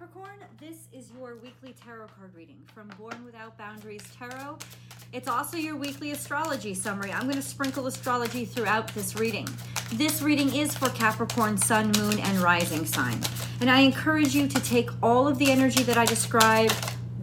Capricorn, this is your weekly tarot card reading from Born Without Boundaries Tarot. It's also your weekly astrology summary. I'm going to sprinkle astrology throughout this reading. This reading is for Capricorn, Sun, Moon, and Rising sign. And I encourage you to take all of the energy that I describe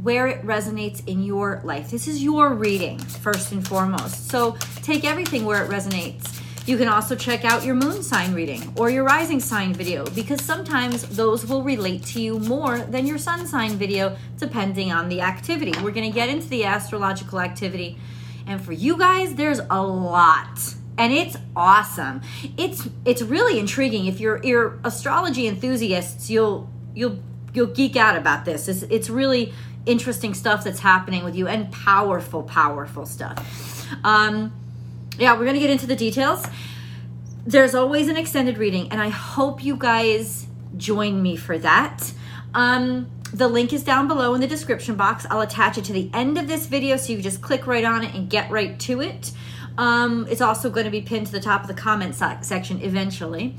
where it resonates in your life. This is your reading, first and foremost. So take everything where it resonates. You can also check out your moon sign reading or your rising sign video because sometimes those will relate to you more than your sun sign video depending on the activity. We're going to get into the astrological activity. And for you guys, there's a lot. And it's awesome. It's it's really intriguing. If you're, you're astrology enthusiasts, you'll you'll you'll geek out about this. It's, it's really interesting stuff that's happening with you and powerful, powerful stuff. Um, yeah, we're going to get into the details. There's always an extended reading, and I hope you guys join me for that. Um, the link is down below in the description box. I'll attach it to the end of this video so you just click right on it and get right to it. Um, it's also going to be pinned to the top of the comment section eventually.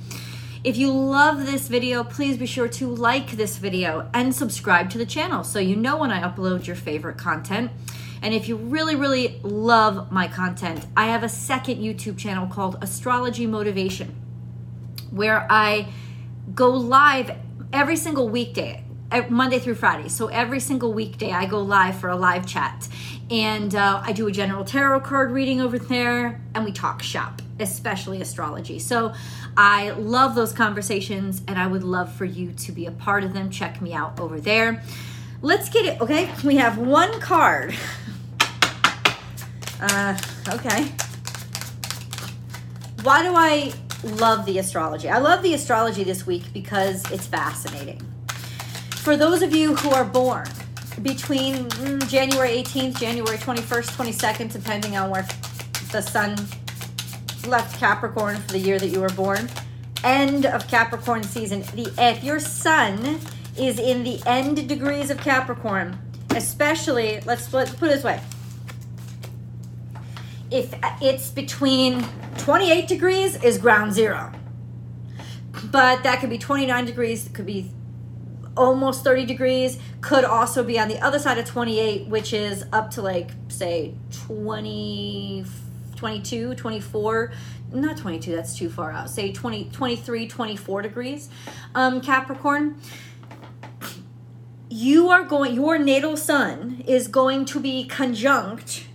If you love this video, please be sure to like this video and subscribe to the channel so you know when I upload your favorite content. And if you really, really love my content, I have a second YouTube channel called Astrology Motivation, where I go live every single weekday, Monday through Friday. So every single weekday, I go live for a live chat. And uh, I do a general tarot card reading over there, and we talk shop, especially astrology. So I love those conversations, and I would love for you to be a part of them. Check me out over there. Let's get it, okay? We have one card uh, okay. Why do I love the astrology? I love the astrology this week because it's fascinating. For those of you who are born between mm, January 18th, January 21st, 22nd, depending on where the sun left Capricorn for the year that you were born, end of Capricorn season. The if your sun is in the end degrees of Capricorn, especially let's, let's put it this way if it's between 28 degrees is ground zero. But that could be 29 degrees it could be almost 30 degrees could also be on the other side of 28 which is up to like say 20 22 24 not 22 that's too far out. Say 20 23 24 degrees. Um, capricorn you are going your natal sun is going to be conjunct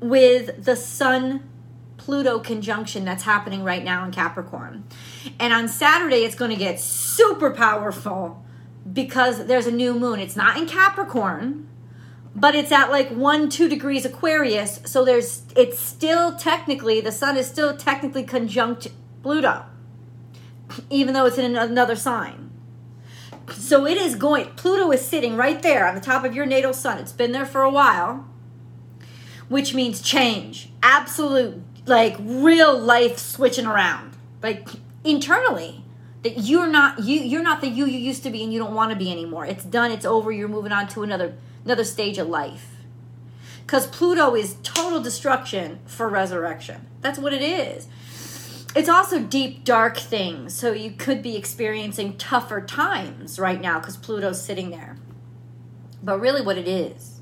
with the Sun Pluto conjunction that's happening right now in Capricorn. And on Saturday, it's going to get super powerful because there's a new moon. It's not in Capricorn, but it's at like one, two degrees Aquarius. So there's, it's still technically, the sun is still technically conjunct Pluto, even though it's in another sign. So it is going, Pluto is sitting right there on the top of your natal sun. It's been there for a while which means change, absolute, like real life switching around, like internally. That you're not you you're not the you you used to be and you don't want to be anymore. It's done. It's over. You're moving on to another another stage of life. Because Pluto is total destruction for resurrection. That's what it is. It's also deep, dark things. So you could be experiencing tougher times right now because Pluto's sitting there. But really, what it is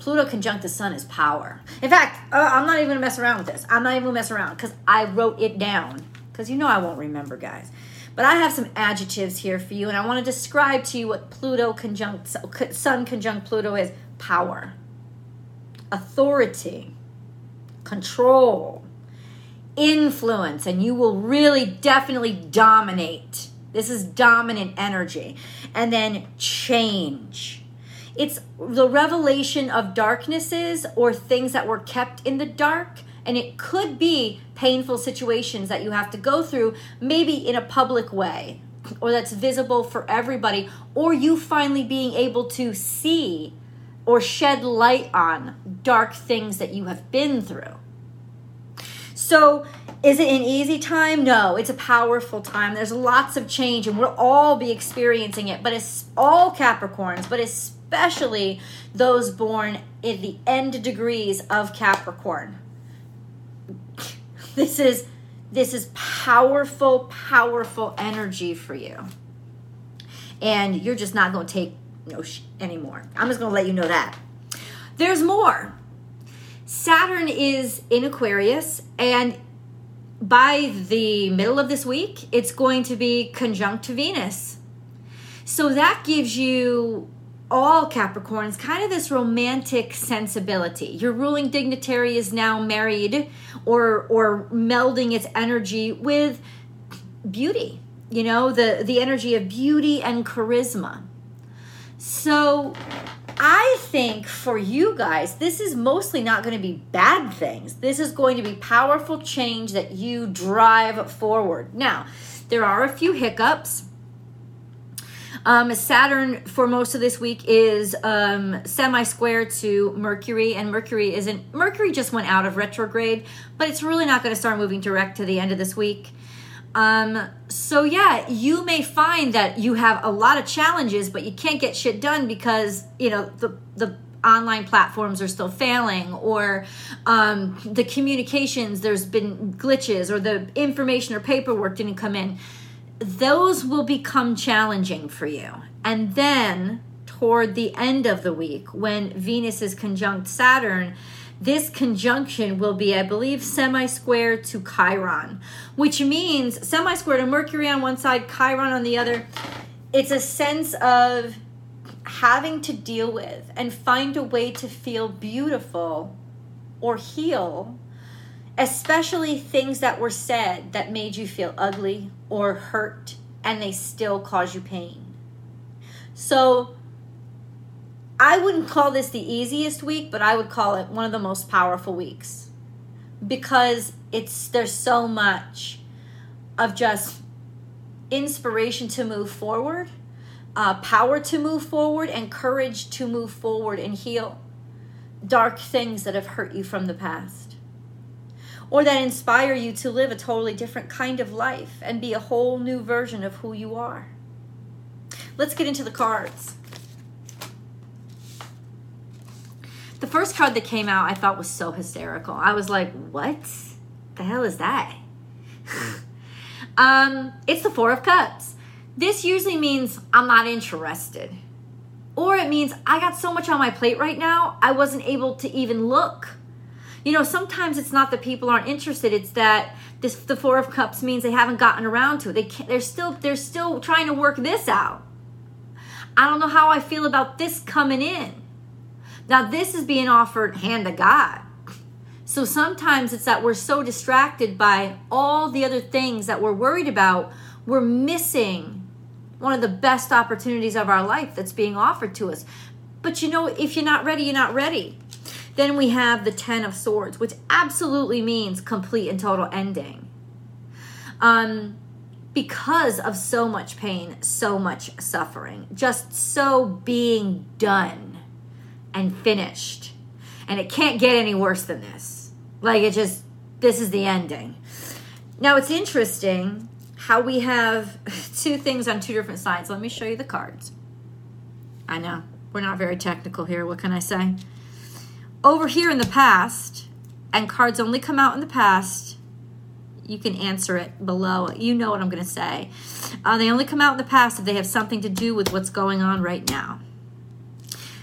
Pluto conjunct the sun is power. In fact, uh, I'm not even gonna mess around with this. I'm not even gonna mess around because I wrote it down. Because you know I won't remember, guys. But I have some adjectives here for you, and I want to describe to you what Pluto conjunct Sun conjunct Pluto is: power, authority, control, influence, and you will really definitely dominate. This is dominant energy, and then change it's the revelation of darknesses or things that were kept in the dark. And it could be painful situations that you have to go through, maybe in a public way, or that's visible for everybody, or you finally being able to see or shed light on dark things that you have been through. So, is it an easy time? No, it's a powerful time. There's lots of change, and we'll all be experiencing it, but it's all Capricorns, but it's especially those born in the end degrees of Capricorn. This is this is powerful powerful energy for you. and you're just not going to take no sh- anymore. I'm just going to let you know that. There's more. Saturn is in Aquarius, and by the middle of this week, it's going to be conjunct to Venus. So that gives you all Capricorns kind of this romantic sensibility. Your ruling dignitary is now married or or melding its energy with beauty. You know, the the energy of beauty and charisma. So I think for you guys, this is mostly not going to be bad things. This is going to be powerful change that you drive forward. Now, there are a few hiccups. Um, Saturn for most of this week is um, semi square to Mercury, and Mercury isn't. Mercury just went out of retrograde, but it's really not going to start moving direct to the end of this week. Um, so yeah, you may find that you have a lot of challenges, but you can't get shit done because you know the the online platforms are still failing or um, the communications there's been glitches or the information or paperwork didn't come in those will become challenging for you and then toward the end of the week when venus is conjunct saturn this conjunction will be, I believe, semi square to Chiron, which means semi square to Mercury on one side, Chiron on the other. It's a sense of having to deal with and find a way to feel beautiful or heal, especially things that were said that made you feel ugly or hurt and they still cause you pain. So, I wouldn't call this the easiest week, but I would call it one of the most powerful weeks because it's there's so much of just inspiration to move forward, uh, power to move forward, and courage to move forward and heal dark things that have hurt you from the past. Or that inspire you to live a totally different kind of life and be a whole new version of who you are. Let's get into the cards. The first card that came out I thought was so hysterical. I was like, what the hell is that? um, it's the Four of Cups. This usually means I'm not interested. Or it means I got so much on my plate right now, I wasn't able to even look. You know, sometimes it's not that people aren't interested, it's that this the 4 of cups means they haven't gotten around to it. They can't, they're still they're still trying to work this out. I don't know how I feel about this coming in. Now, this is being offered hand to God. So sometimes it's that we're so distracted by all the other things that we're worried about, we're missing one of the best opportunities of our life that's being offered to us. But you know, if you're not ready, you're not ready. Then we have the 10 of swords, which absolutely means complete and total ending. Um, because of so much pain, so much suffering, just so being done and finished. And it can't get any worse than this. Like it just, this is the ending. Now it's interesting how we have two things on two different sides. Let me show you the cards. I know, we're not very technical here. What can I say? Over here in the past, and cards only come out in the past, you can answer it below. You know what I'm going to say. Uh, they only come out in the past if they have something to do with what's going on right now.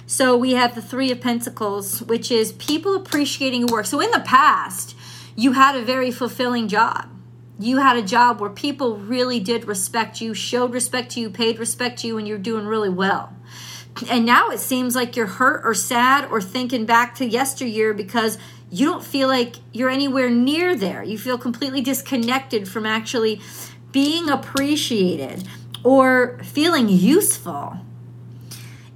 So we have the Three of Pentacles, which is people appreciating your work. So in the past, you had a very fulfilling job. You had a job where people really did respect you, showed respect to you, paid respect to you, and you're doing really well. And now it seems like you're hurt or sad or thinking back to yesteryear because you don't feel like you're anywhere near there. You feel completely disconnected from actually being appreciated or feeling useful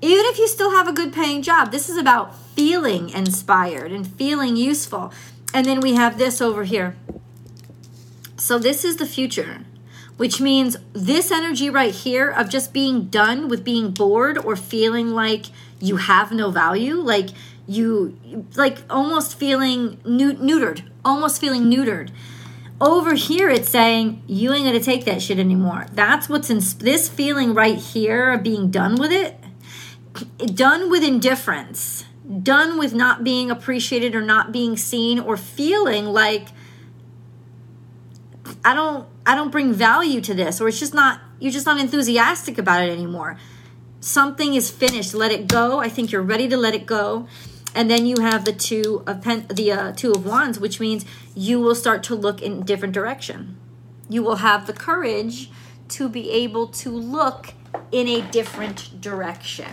even if you still have a good paying job, this is about feeling inspired and feeling useful. And then we have this over here. So, this is the future, which means this energy right here of just being done with being bored or feeling like you have no value, like you, like almost feeling neutered, almost feeling neutered. Over here, it's saying you ain't gonna take that shit anymore. That's what's in this feeling right here of being done with it done with indifference, done with not being appreciated or not being seen or feeling like I don't I don't bring value to this or it's just not you're just not enthusiastic about it anymore. Something is finished. Let it go. I think you're ready to let it go. And then you have the two of pen, the uh, two of wands, which means you will start to look in different direction. You will have the courage to be able to look in a different direction.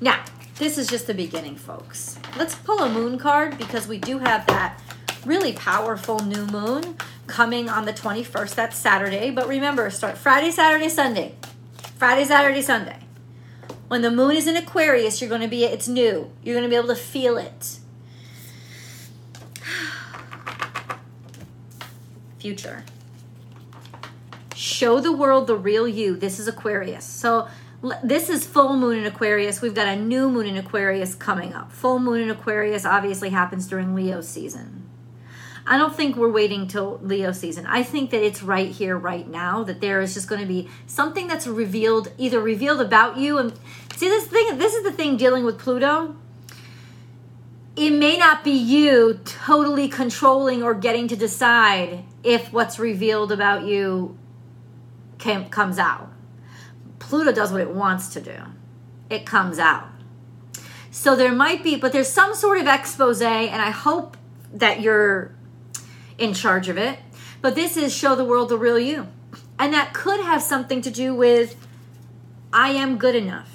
Now, this is just the beginning, folks. Let's pull a moon card because we do have that really powerful new moon coming on the 21st. That's Saturday. But remember, start Friday, Saturday, Sunday. Friday, Saturday, Sunday. When the moon is in Aquarius, you're going to be, it's new. You're going to be able to feel it. Future. Show the world the real you. This is Aquarius. So, this is full moon in Aquarius. We've got a new moon in Aquarius coming up. Full moon in Aquarius obviously happens during Leo season. I don't think we're waiting till Leo season. I think that it's right here, right now, that there is just going to be something that's revealed, either revealed about you. And see, this thing, this is the thing dealing with Pluto. It may not be you totally controlling or getting to decide if what's revealed about you comes out. Pluto does what it wants to do, it comes out. So there might be, but there's some sort of expose, and I hope that you're in charge of it. But this is show the world the real you. And that could have something to do with I am good enough.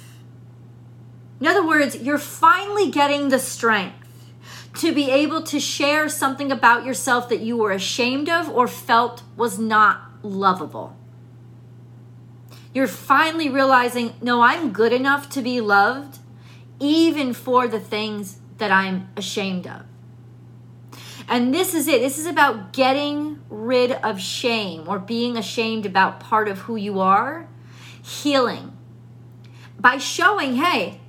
In other words, you're finally getting the strength to be able to share something about yourself that you were ashamed of or felt was not lovable. You're finally realizing, no, I'm good enough to be loved, even for the things that I'm ashamed of. And this is it. This is about getting rid of shame or being ashamed about part of who you are, healing by showing, hey,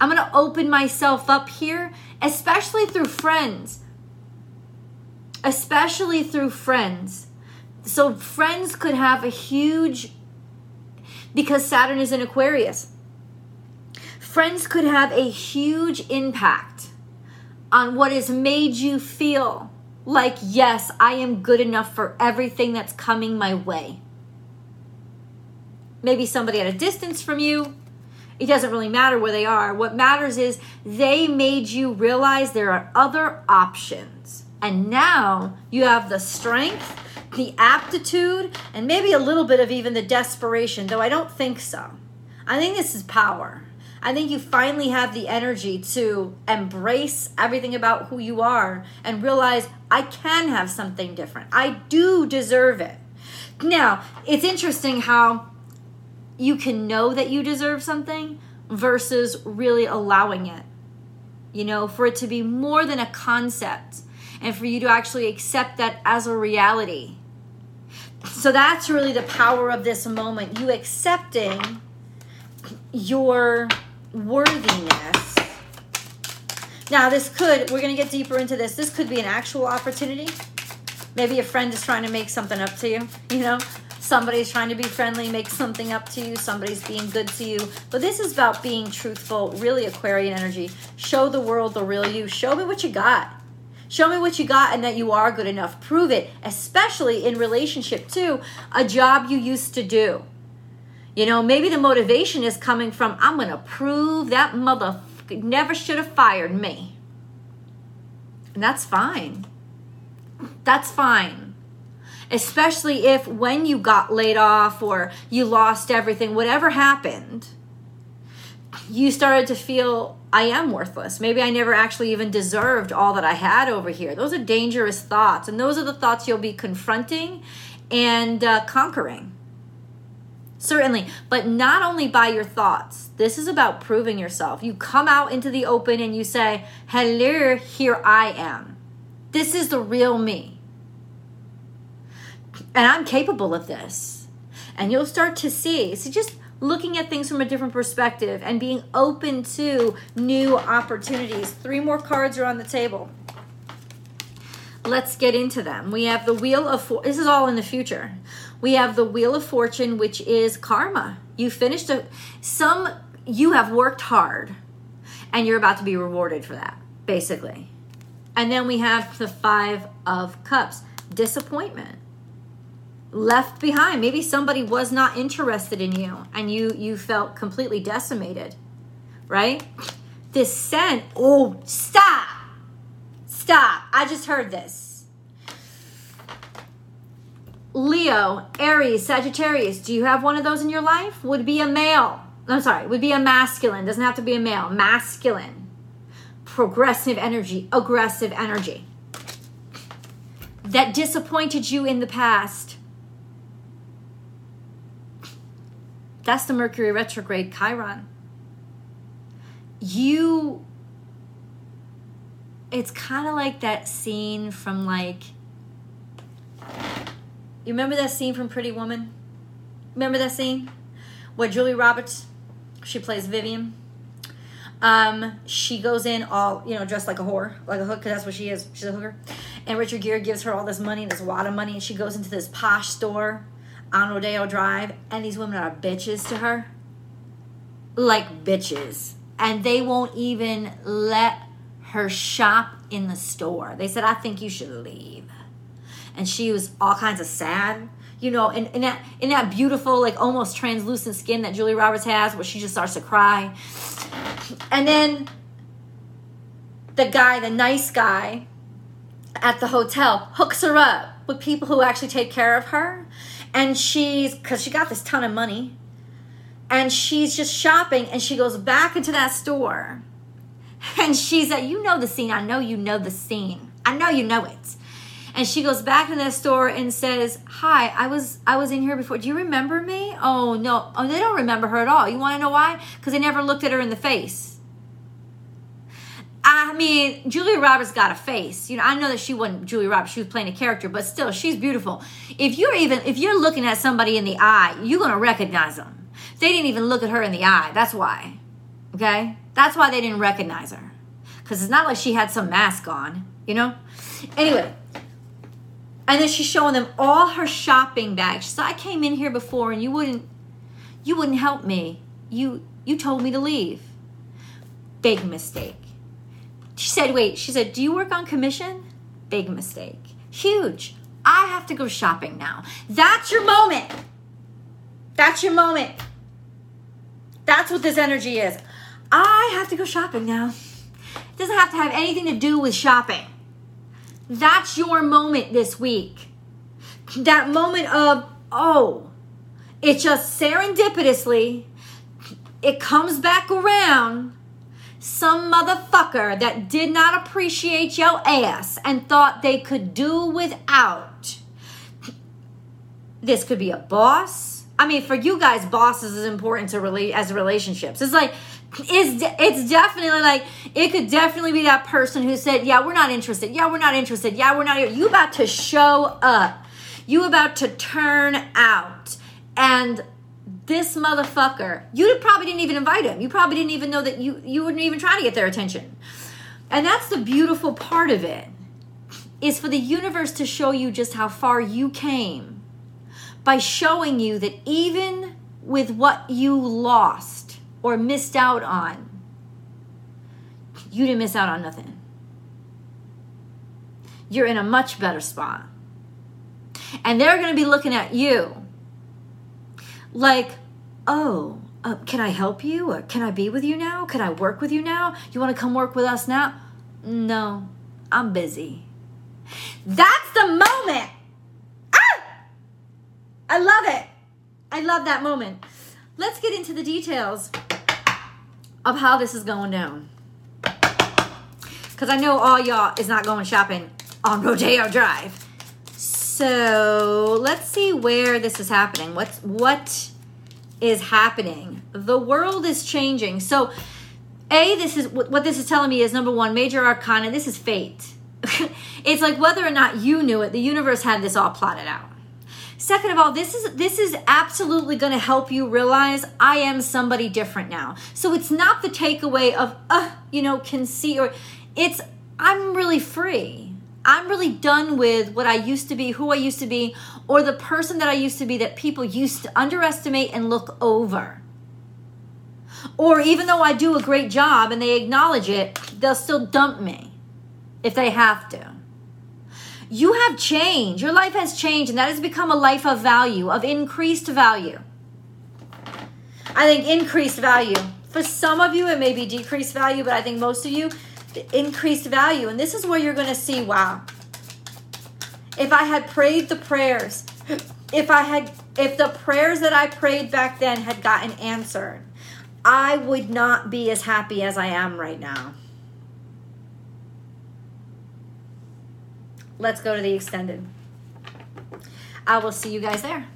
I'm going to open myself up here, especially through friends. Especially through friends. So, friends could have a huge, because Saturn is in Aquarius, friends could have a huge impact on what has made you feel like, yes, I am good enough for everything that's coming my way. Maybe somebody at a distance from you. It doesn't really matter where they are. What matters is they made you realize there are other options. And now you have the strength, the aptitude, and maybe a little bit of even the desperation, though I don't think so. I think this is power. I think you finally have the energy to embrace everything about who you are and realize I can have something different. I do deserve it. Now, it's interesting how you can know that you deserve something versus really allowing it. You know, for it to be more than a concept and for you to actually accept that as a reality. So that's really the power of this moment. You accepting your worthiness. Now, this could, we're going to get deeper into this. This could be an actual opportunity. Maybe a friend is trying to make something up to you, you know? Somebody's trying to be friendly, make something up to you. Somebody's being good to you. But this is about being truthful, really Aquarian energy. Show the world the real you. Show me what you got. Show me what you got and that you are good enough. Prove it, especially in relationship to a job you used to do. You know, maybe the motivation is coming from, I'm going to prove that mother never should have fired me. And that's fine. That's fine. Especially if when you got laid off or you lost everything, whatever happened, you started to feel, I am worthless. Maybe I never actually even deserved all that I had over here. Those are dangerous thoughts. And those are the thoughts you'll be confronting and uh, conquering. Certainly, but not only by your thoughts. This is about proving yourself. You come out into the open and you say, Hello, here I am. This is the real me. And I'm capable of this. And you'll start to see. See, just looking at things from a different perspective and being open to new opportunities. Three more cards are on the table. Let's get into them. We have the Wheel of Four. This is all in the future. We have the Wheel of Fortune, which is karma. You finished a some you have worked hard and you're about to be rewarded for that, basically. And then we have the Five of Cups, disappointment. left behind. Maybe somebody was not interested in you and you you felt completely decimated. Right? This scent, oh, stop. Stop. I just heard this. Leo, Aries, Sagittarius, do you have one of those in your life? Would be a male. I'm sorry, would be a masculine. Doesn't have to be a male. Masculine. Progressive energy, aggressive energy. That disappointed you in the past. That's the Mercury retrograde Chiron. You it's kind of like that scene from like you remember that scene from Pretty Woman? Remember that scene? Where Julia Roberts, she plays Vivian. Um, she goes in all, you know, dressed like a whore, like a hook, because that's what she is. She's a hooker. And Richard Gere gives her all this money, this wad of money, and she goes into this posh store on Rodeo Drive, and these women are bitches to her. Like bitches. And they won't even let her shop in the store. They said, I think you should leave and she was all kinds of sad you know, in, in that in that beautiful, like almost translucent skin that Julia Roberts has, where she just starts to cry. And then the guy, the nice guy at the hotel, hooks her up with people who actually take care of her. And she's because she got this ton of money. And she's just shopping and she goes back into that store. And she's like, You know the scene. I know you know the scene. I know you know it and she goes back to the store and says hi i was i was in here before do you remember me oh no oh they don't remember her at all you want to know why because they never looked at her in the face I mean, Julia Roberts got a face. You know, I know that she wasn't Julia Roberts; she was playing a character, but still, she's beautiful. If you're even if you're looking at somebody in the eye, you're gonna recognize them. They didn't even look at her in the eye. That's why. Okay, that's why they didn't recognize her, because it's not like she had some mask on. You know. Anyway, and then she's showing them all her shopping bags. She said, I came in here before and you wouldn't you wouldn't help me. You you told me to leave. Big mistake. She said, wait, she said, Do you work on commission? Big mistake. Huge. I have to go shopping now. That's your moment. That's your moment. That's what this energy is. I have to go shopping now. It doesn't have to have anything to do with shopping. That's your moment this week. That moment of, oh, it just serendipitously, it comes back around. Some motherfucker that did not appreciate your ass and thought they could do without. This could be a boss. I mean, for you guys, bosses is important to relate as relationships. It's like it's it's definitely like it could definitely be that person who said, "Yeah, we're not interested. Yeah, we're not interested. Yeah, we're not here." You about to show up. You about to turn out. And this motherfucker, you probably didn't even invite him. You probably didn't even know that you you weren't even trying to get their attention. And that's the beautiful part of it. Is for the universe to show you just how far you came by showing you that even with what you lost or missed out on, you didn't miss out on nothing. You're in a much better spot. And they're going to be looking at you like, oh, uh, can I help you? Or can I be with you now? Can I work with you now? You want to come work with us now? No, I'm busy. That's the moment. Ah! I love it. I love that moment. Let's get into the details of how this is going down. Because I know all y'all is not going shopping on Rodeo Drive. So let's see where this is happening. What's what is happening? The world is changing. So, a this is what this is telling me is number one, major arcana. This is fate. it's like whether or not you knew it, the universe had this all plotted out. Second of all, this is this is absolutely going to help you realize I am somebody different now. So it's not the takeaway of uh, you know, can see or it's I'm really free. I'm really done with what I used to be, who I used to be, or the person that I used to be that people used to underestimate and look over. Or even though I do a great job and they acknowledge it, they'll still dump me if they have to. You have changed. Your life has changed, and that has become a life of value, of increased value. I think increased value. For some of you, it may be decreased value, but I think most of you, increased value. And this is where you're going to see wow. If I had prayed the prayers, if I had, if the prayers that I prayed back then had gotten answered, I would not be as happy as I am right now. Let's go to the extended. I will see you guys there.